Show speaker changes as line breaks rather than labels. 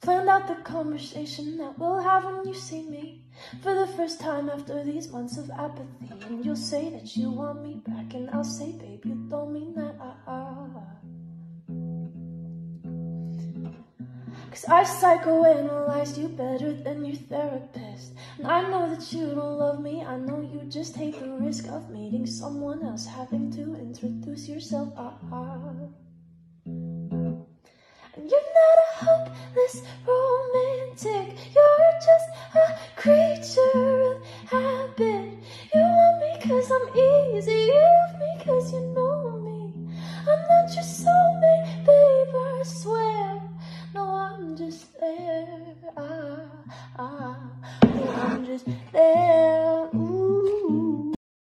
Planned out the conversation that we'll have when you see me for the first time after these months of apathy. And you'll say that you want me back, and I'll say, babe, you don't mean that. Cause I psychoanalyzed you better than your therapist. And I know that you don't love me, I know you just hate the risk of meeting someone else, having to introduce yourself. Ah, ah. Hopeless romantic, you're just a creature of habit. You want me cause I'm easy, you love me cause you know me. I'm not your soulmate.